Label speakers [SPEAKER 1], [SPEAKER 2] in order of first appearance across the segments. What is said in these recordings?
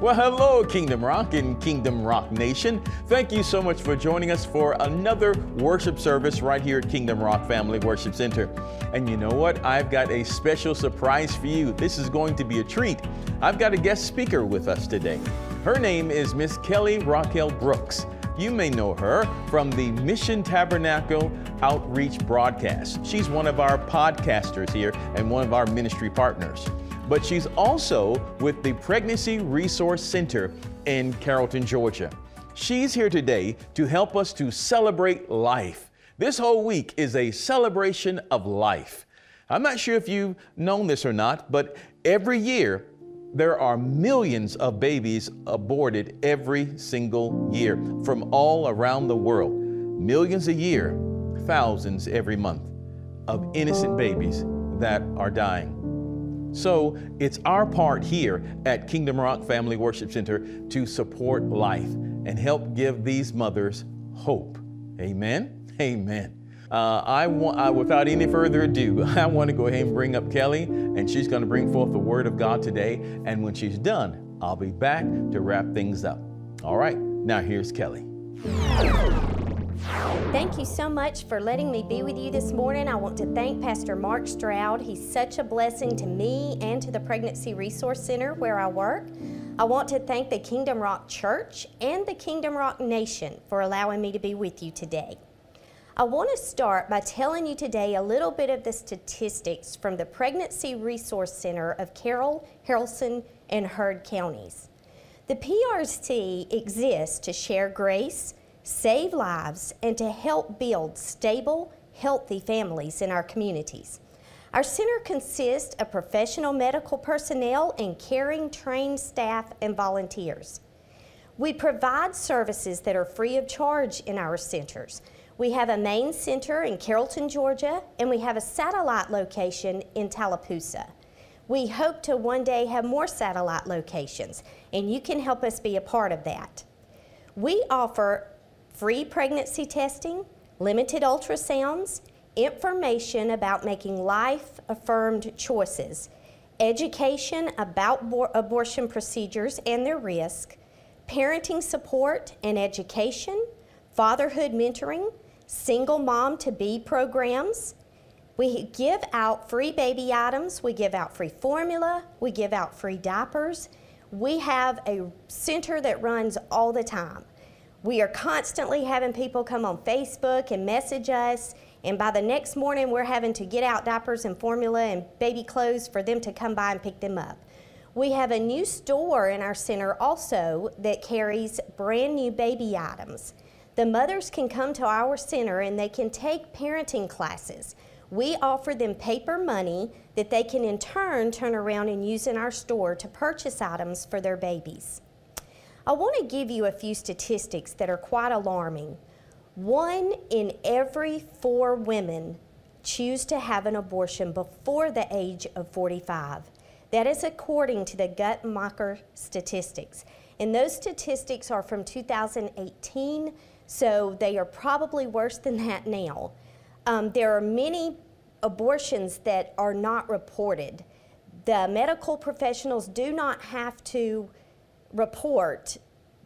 [SPEAKER 1] Well, hello, Kingdom Rock and Kingdom Rock Nation. Thank you so much for joining us for another worship service right here at Kingdom Rock Family Worship Center. And you know what? I've got a special surprise for you. This is going to be a treat. I've got a guest speaker with us today. Her name is Miss Kellie Raquel Brooks. You may know her from the Mission Tabernacle Outreach broadcast. She's one of our podcasters here and one of our ministry partners but she's also with the Pregnancy Resource Center in Carrollton, Georgia. She's here today to help us to celebrate life. This whole week is a celebration of life. I'm not sure if you've known this or not, but every year there are millions of babies aborted every single year from all around the world. Millions a year, thousands every month of innocent babies that are dying. So it's our part here at Kingdom Rock Family Worship Center to support life and help give these mothers hope. Amen. Amen. Uh, I want, I, without any further ado, I want to go ahead and bring up Kellie, and she's going to bring forth the Word of God today. And when she's done, I'll be back to wrap things up. All right, now here's Kellie.
[SPEAKER 2] Thank you so much for letting me be with you this morning. I want to thank Pastor Mark Stroud. He's such a blessing to me and to the Pregnancy Resource Center where I work. I want to thank the Kingdom Rock Church and the Kingdom Rock Nation for allowing me to be with you today. I want to start by telling you today a little bit of the statistics from the Pregnancy Resource Center of Carroll, Haralson, and Heard counties. The PRC exists to share grace, save lives, and to help build stable, healthy families in our communities. Our center consists of professional medical personnel and caring trained staff and volunteers. We provide services that are free of charge in our centers. We have a main center in Carrollton, Georgia, and we have a satellite location in Tallapoosa. We hope to one day have more satellite locations, and you can help us be a part of that. We offer free pregnancy testing, limited ultrasounds, information about making life affirmed choices, education about abortion procedures and their risk, parenting support and education, fatherhood mentoring, single mom to be programs. We give out free baby items, we give out free formula, we give out free diapers. We have a center that runs all the time. We are constantly having people come on Facebook and message us, and by the next morning, we're having to get out diapers and formula and baby clothes for them to come by and pick them up. We have a new store in our center also that carries brand new baby items. The mothers can come to our center and they can take parenting classes. We offer them paper money that they can in turn turn around and use in our store to purchase items for their babies. I want to give you a few statistics that are quite alarming. One in every four women choose to have an abortion before the age of 45. That is according to the Guttmacher statistics. And those statistics are from 2018, so they are probably worse than that now. Um, there are many abortions that are not reported. The medical professionals do not have to report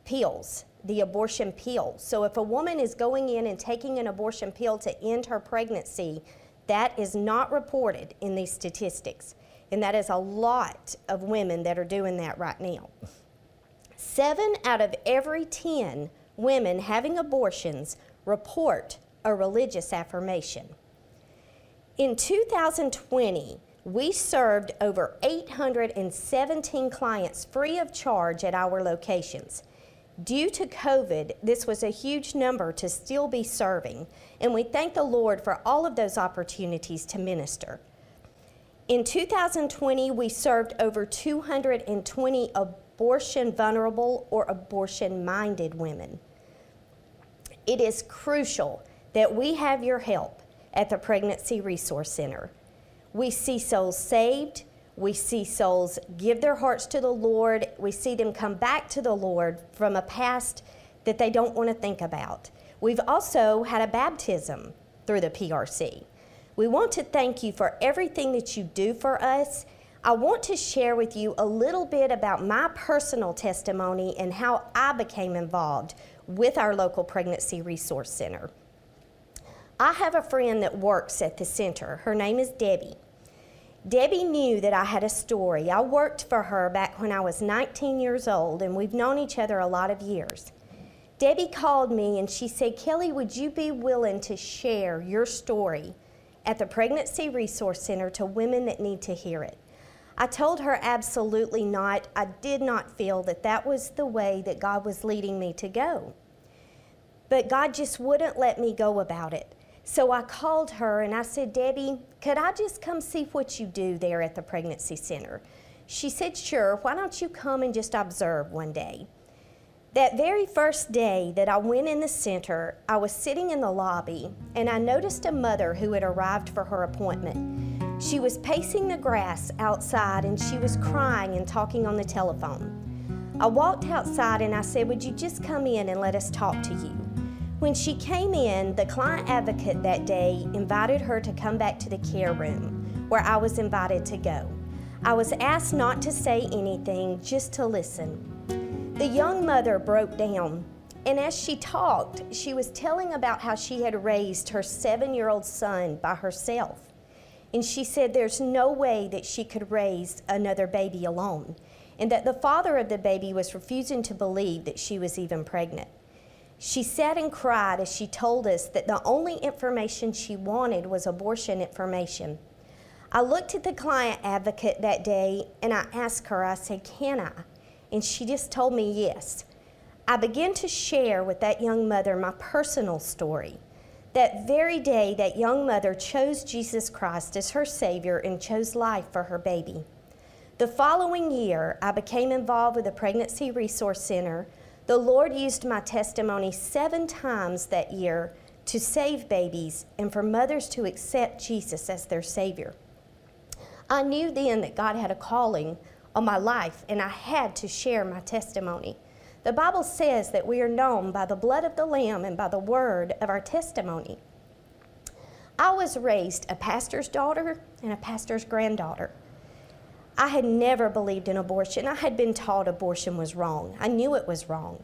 [SPEAKER 2] pills, the abortion pill. So if a woman is going in and taking an abortion pill to end her pregnancy, that is not reported in these statistics. And that is a lot of women that are doing that right now. Seven out of every 10 women having abortions report a religious affirmation. In 2020, we served over 817 clients free of charge at our locations. Due to COVID, this was a huge number to still be serving, and we thank the Lord for all of those opportunities to minister. In 2020, we served over 220 abortion vulnerable or abortion minded women. It is crucial that we have your help at the Pregnancy Resource Center. We see souls saved. We see souls give their hearts to the Lord. We see them come back to the Lord from a past that they don't want to think about. We've also had a baptism through the PRC. We want to thank you for everything that you do for us. I want to share with you a little bit about my personal testimony and how I became involved with our local Pregnancy Resource Center. I have a friend that works at the center. Her name is Debbie. Debbie knew that I had a story. I worked for her back when I was 19 years old, and we've known each other a lot of years. Debbie called me and she said, Kellie, would you be willing to share your story at the Pregnancy Resource Center to women that need to hear it? I told her absolutely not. I did not feel that that was the way that God was leading me to go. But God just wouldn't let me go about it. So I called her and I said, Debbie, could I just come see what you do there at the pregnancy center? She said, Sure, why don't you come and just observe one day? That very first day that I went in the center, I was sitting in the lobby and I noticed a mother who had arrived for her appointment. She was pacing the grass outside and she was crying and talking on the telephone. I walked outside and I said, Would you just come in and let us talk to you? When she came in, the client advocate that day invited her to come back to the care room, where I was invited to go. I was asked not to say anything, just to listen. The young mother broke down, and as she talked, she was telling about how she had raised her seven year old son by herself. And she said there's no way that she could raise another baby alone, and that the father of the baby was refusing to believe that she was even pregnant. She sat and cried as she told us that the only information she wanted was abortion information. I looked at the client advocate that day and I asked her, I said, Can I? And she just told me yes. I began to share with that young mother my personal story. That very day, that young mother chose Jesus Christ as her Savior and chose life for her baby. The following year, I became involved with the Pregnancy Resource Center the Lord used my testimony seven times that year to save babies and for mothers to accept Jesus as their Savior. I knew then that God had a calling on my life, and I had to share my testimony. The Bible says that we are known by the blood of the Lamb and by the word of our testimony. I was raised a pastor's daughter and a pastor's granddaughter. I had never believed in abortion. I had been taught abortion was wrong. I knew it was wrong.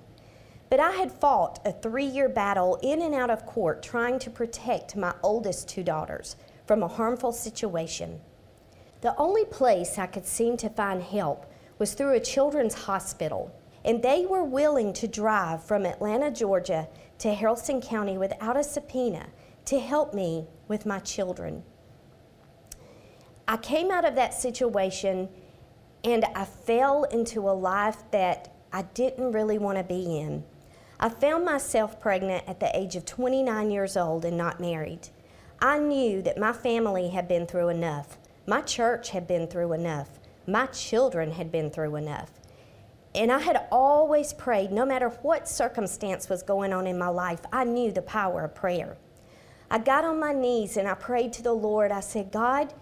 [SPEAKER 2] But I had fought a three year battle in and out of court trying to protect my oldest two daughters from a harmful situation. The only place I could seem to find help was through a children's hospital, and they were willing to drive from Atlanta, Georgia to Haralson County without a subpoena to help me with my children. I came out of that situation and I fell into a life that I didn't really want to be in. I found myself pregnant at the age of 29 years old and not married. I knew that my family had been through enough. My church had been through enough. My children had been through enough. And I had always prayed, no matter what circumstance was going on in my life, I knew the power of prayer. I got on my knees and I prayed to the Lord. I said, God,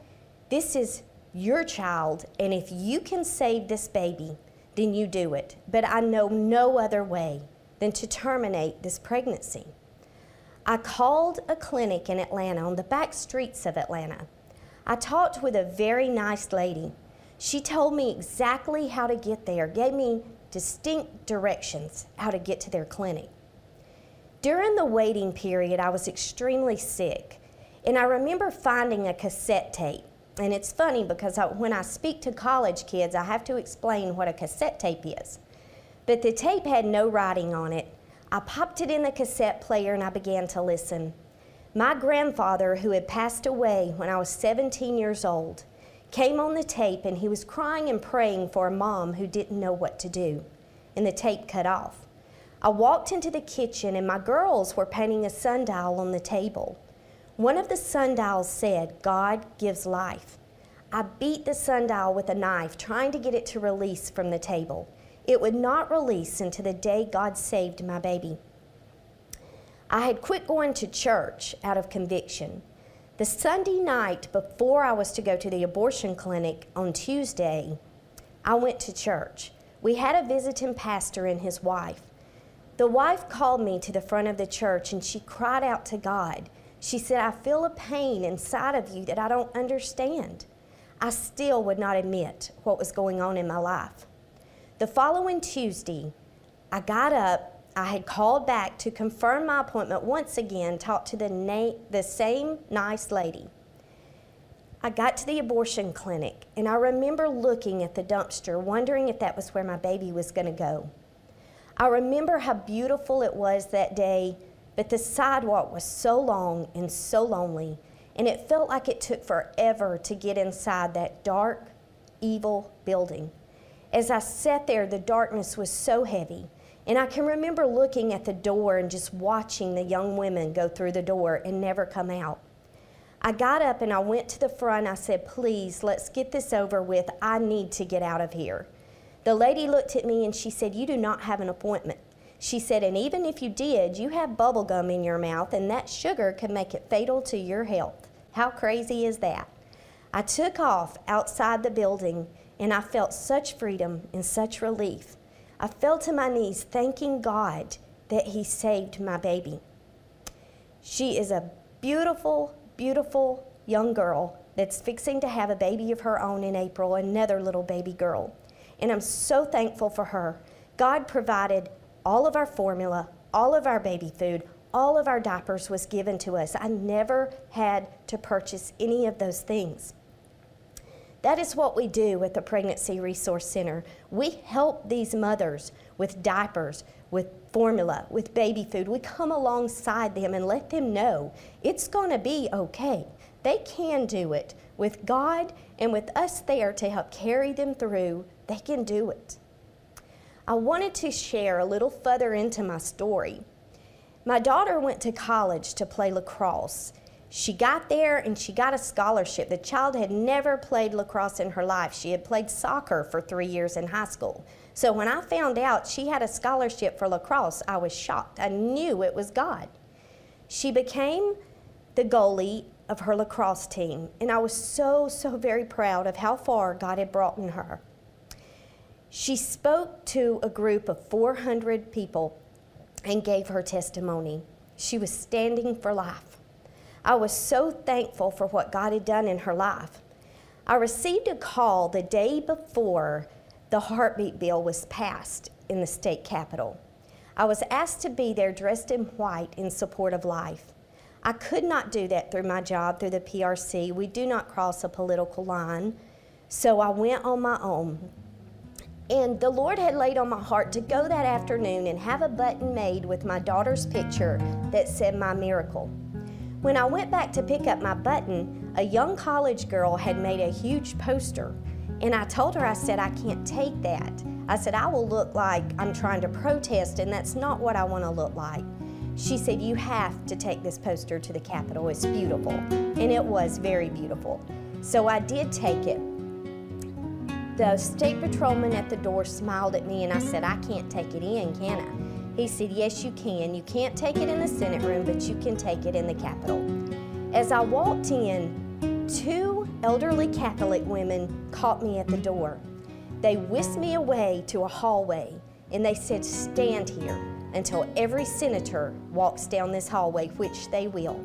[SPEAKER 2] this is your child, and if you can save this baby, then you do it. But I know no other way than to terminate this pregnancy. I called a clinic in Atlanta on the back streets of Atlanta. I talked with a very nice lady. She told me exactly how to get there, gave me distinct directions how to get to their clinic. During the waiting period, I was extremely sick, and I remember finding a cassette tape and it's funny because I, when I speak to college kids, I have to explain what a cassette tape is. But the tape had no writing on it. I popped it in the cassette player and I began to listen. My grandfather, who had passed away when I was 17 years old, came on the tape and he was crying and praying for a mom who didn't know what to do. And the tape cut off. I walked into the kitchen and my girls were painting a sundial on the table. One of the sundials said, God gives life. I beat the sundial with a knife, trying to get it to release from the table. It would not release until the day God saved my baby. I had quit going to church out of conviction. The Sunday night before I was to go to the abortion clinic on Tuesday, I went to church. We had a visiting pastor and his wife. The wife called me to the front of the church and she cried out to God. She said, I feel a pain inside of you that I don't understand. I still would not admit what was going on in my life. The following Tuesday, I got up. I had called back to confirm my appointment once again, talked to the, na- the same nice lady. I got to the abortion clinic, and I remember looking at the dumpster, wondering if that was where my baby was going to go. I remember how beautiful it was that day, but the sidewalk was so long and so lonely, and it felt like it took forever to get inside that dark, evil building. As I sat there, the darkness was so heavy, and I can remember looking at the door and just watching the young women go through the door and never come out. I got up and I went to the front. I said, Please, let's get this over with. I need to get out of here. The lady looked at me and she said, You do not have an appointment. She said, And even if you did, you have bubble gum in your mouth, and that sugar could make it fatal to your health. How crazy is that? I took off outside the building, and I felt such freedom and such relief. I fell to my knees, thanking God that He saved my baby. She is a beautiful, beautiful young girl that's fixing to have a baby of her own in April, another little baby girl and I'm so thankful for her. God provided all of our formula, all of our baby food, all of our diapers was given to us. I never had to purchase any of those things. That is what we do at the Pregnancy Resource Center. We help these mothers with diapers, with formula, with baby food. We come alongside them and let them know it's going to be okay. They can do it with God and with us there to help carry them through they can do it. I wanted to share a little further into my story. My daughter went to college to play lacrosse. She got there and she got a scholarship. The child had never played lacrosse in her life. She had played soccer for three years in high school. So when I found out she had a scholarship for lacrosse, I was shocked. I knew it was God. She became the goalie of her lacrosse team, and I was so, so very proud of how far God had brought in her. She spoke to a group of 400 people and gave her testimony. She was standing for life. I was so thankful for what God had done in her life. I received a call the day before the heartbeat bill was passed in the state capitol. I was asked to be there dressed in white in support of life. I could not do that through my job, through the PRC. We do not cross a political line. So I went on my own and the Lord had laid on my heart to go that afternoon and have a button made with my daughter's picture that said, My miracle. When I went back to pick up my button, a young college girl had made a huge poster. And I told her, I said, I can't take that. I said, I will look like I'm trying to protest, and that's not what I want to look like. She said, You have to take this poster to the Capitol. It's beautiful. And it was very beautiful. So I did take it the state patrolman at the door smiled at me and I said, I can't take it in, can I? He said, Yes, you can. You can't take it in the Senate room, but you can take it in the Capitol. As I walked in, two elderly Catholic women caught me at the door. They whisked me away to a hallway and they said, Stand here until every senator walks down this hallway, which they will.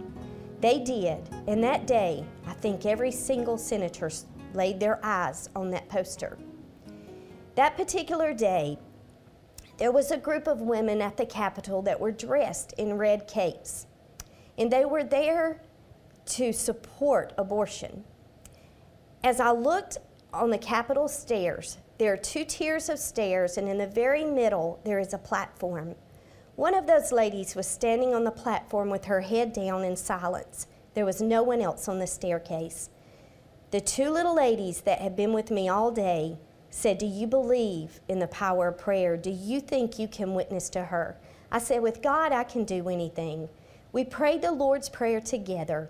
[SPEAKER 2] They did, and that day, I think every single senator laid their eyes on that poster. That particular day, there was a group of women at the Capitol that were dressed in red capes, and they were there to support abortion. As I looked on the Capitol stairs, there are two tiers of stairs, and in the very middle, there is a platform. One of those ladies was standing on the platform with her head down in silence. There was no one else on the staircase. The two little ladies that had been with me all day said, Do you believe in the power of prayer? Do you think you can witness to her? I said, With God, I can do anything. We prayed the Lord's Prayer together,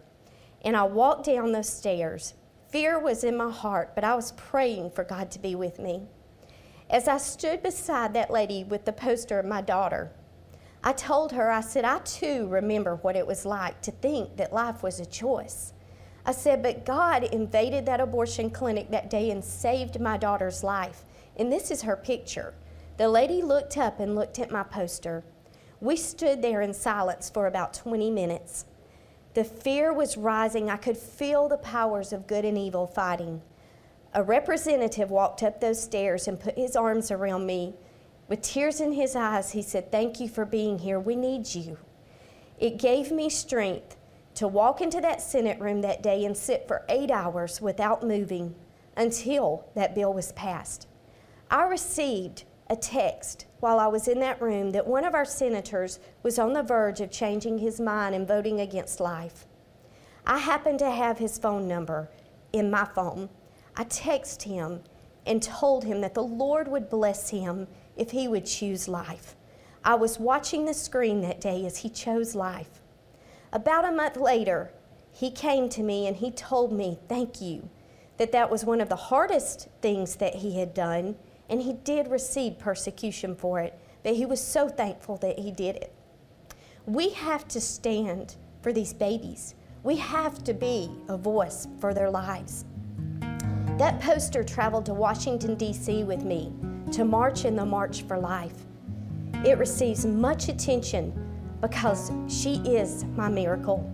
[SPEAKER 2] and I walked down those stairs. Fear was in my heart, but I was praying for God to be with me. As I stood beside that lady with the poster of my daughter, I told her, I said, I too remember what it was like to think that life was a choice. I said, but God invaded that abortion clinic that day and saved my daughter's life. And this is her picture. The lady looked up and looked at my poster. We stood there in silence for about 20 minutes. The fear was rising. I could feel the powers of good and evil fighting. A representative walked up those stairs and put his arms around me. With tears in his eyes, he said, Thank you for being here. We need you. It gave me strength to walk into that Senate room that day and sit for eight hours without moving until that bill was passed. I received a text while I was in that room that one of our senators was on the verge of changing his mind and voting against life. I happened to have his phone number in my phone. I texted him and told him that the Lord would bless him if he would choose life. I was watching the screen that day as he chose life. About a month later, he came to me and he told me, Thank you, that that was one of the hardest things that he had done, and he did receive persecution for it, but he was so thankful that he did it. We have to stand for these babies. We have to be a voice for their lives. That poster traveled to Washington, D.C. with me to march in the March for Life. It receives much attention because she is my miracle.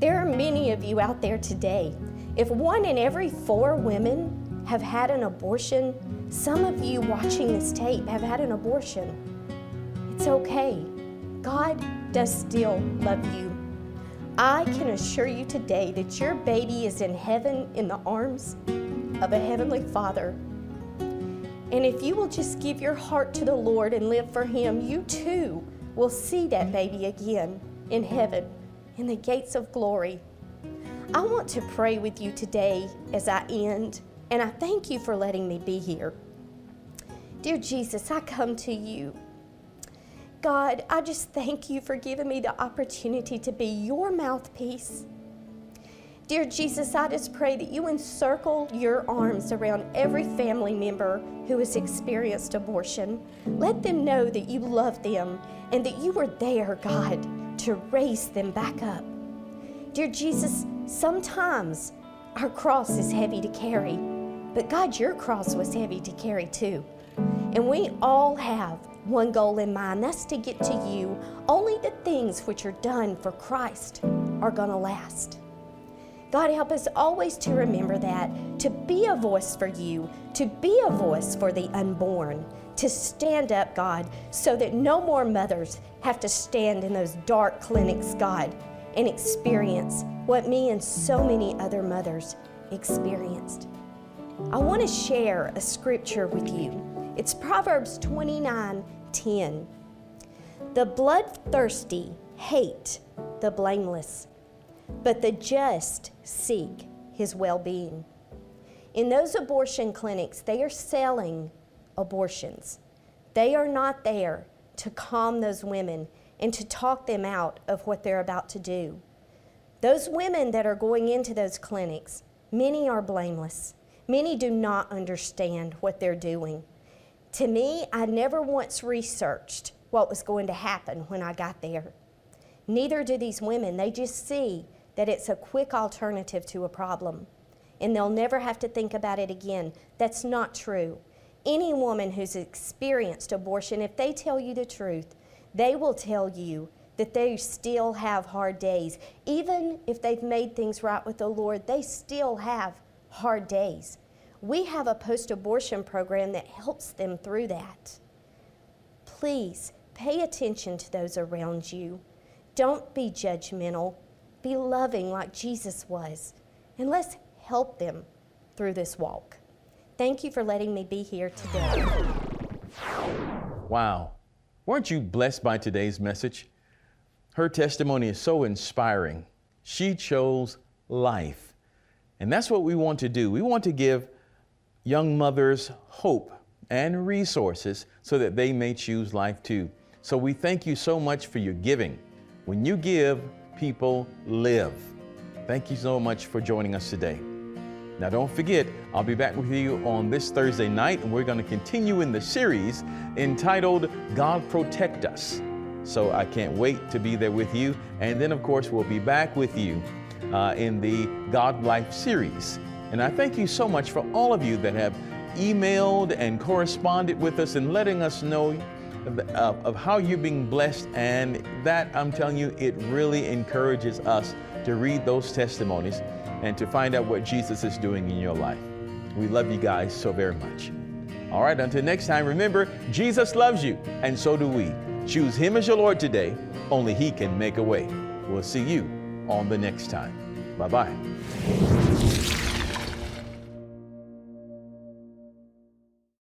[SPEAKER 2] There are many of you out there today. If one in every four women have had an abortion, some of you watching this tape have had an abortion. It's okay. God does still love you. I can assure you today that your baby is in heaven in the arms of a heavenly Father. And if you will just give your heart to the Lord and live for Him, you too will see that baby again in heaven, in the gates of glory. I want to pray with you today as I end, and I thank you for letting me be here. Dear Jesus, I come to you. God, I just thank you for giving me the opportunity to be your mouthpiece. Dear Jesus, I just pray that you encircle your arms around every family member who has experienced abortion. Let them know that you love them and that you were there, God, to raise them back up. Dear Jesus, sometimes our cross is heavy to carry, but God, your cross was heavy to carry too. And we all have one goal in mind that's to get to you. Only the things which are done for Christ are going to last. God, help us always to remember that, to be a voice for you, to be a voice for the unborn, to stand up, God, so that no more mothers have to stand in those dark clinics, God, and experience what me and so many other mothers experienced. I want to share a scripture with you. It's Proverbs 29 10. The bloodthirsty hate the blameless but the just seek his well being. In those abortion clinics, they are selling abortions. They are not there to calm those women and to talk them out of what they're about to do. Those women that are going into those clinics, many are blameless. Many do not understand what they're doing. To me, I never once researched what was going to happen when I got there. Neither do these women. They just see that it's a quick alternative to a problem and they'll never have to think about it again. That's not true. Any woman who's experienced abortion, if they tell you the truth, they will tell you that they still have hard days. Even if they've made things right with the Lord, they still have hard days. We have a post abortion program that helps them through that. Please pay attention to those around you. Don't be judgmental. Be loving like Jesus was. And let's help them through this walk. Thank you for letting me be here today.
[SPEAKER 1] Wow. Weren't you blessed by today's message? Her testimony is so inspiring. She chose life. And that's what we want to do. We want to give young mothers hope and resources so that they may choose life too. So we thank you so much for your giving. When you give, people live. Thank you so much for joining us today. Now, don't forget, I'll be back with you on this Thursday night, and we're going to continue in the series entitled God Protect Us. So I can't wait to be there with you. And then, of course, we'll be back with you uh, in the God Life series. And I thank you so much for all of you that have emailed and corresponded with us and letting us know of, of how you're being blessed. And that, I'm telling you, it really encourages us to read those testimonies and to find out what Jesus is doing in your life. We love you guys so very much. All right, until next time, remember, Jesus loves you, and so do we. Choose Him as your Lord today. Only He can make a way. We'll see you on the next time. Bye bye.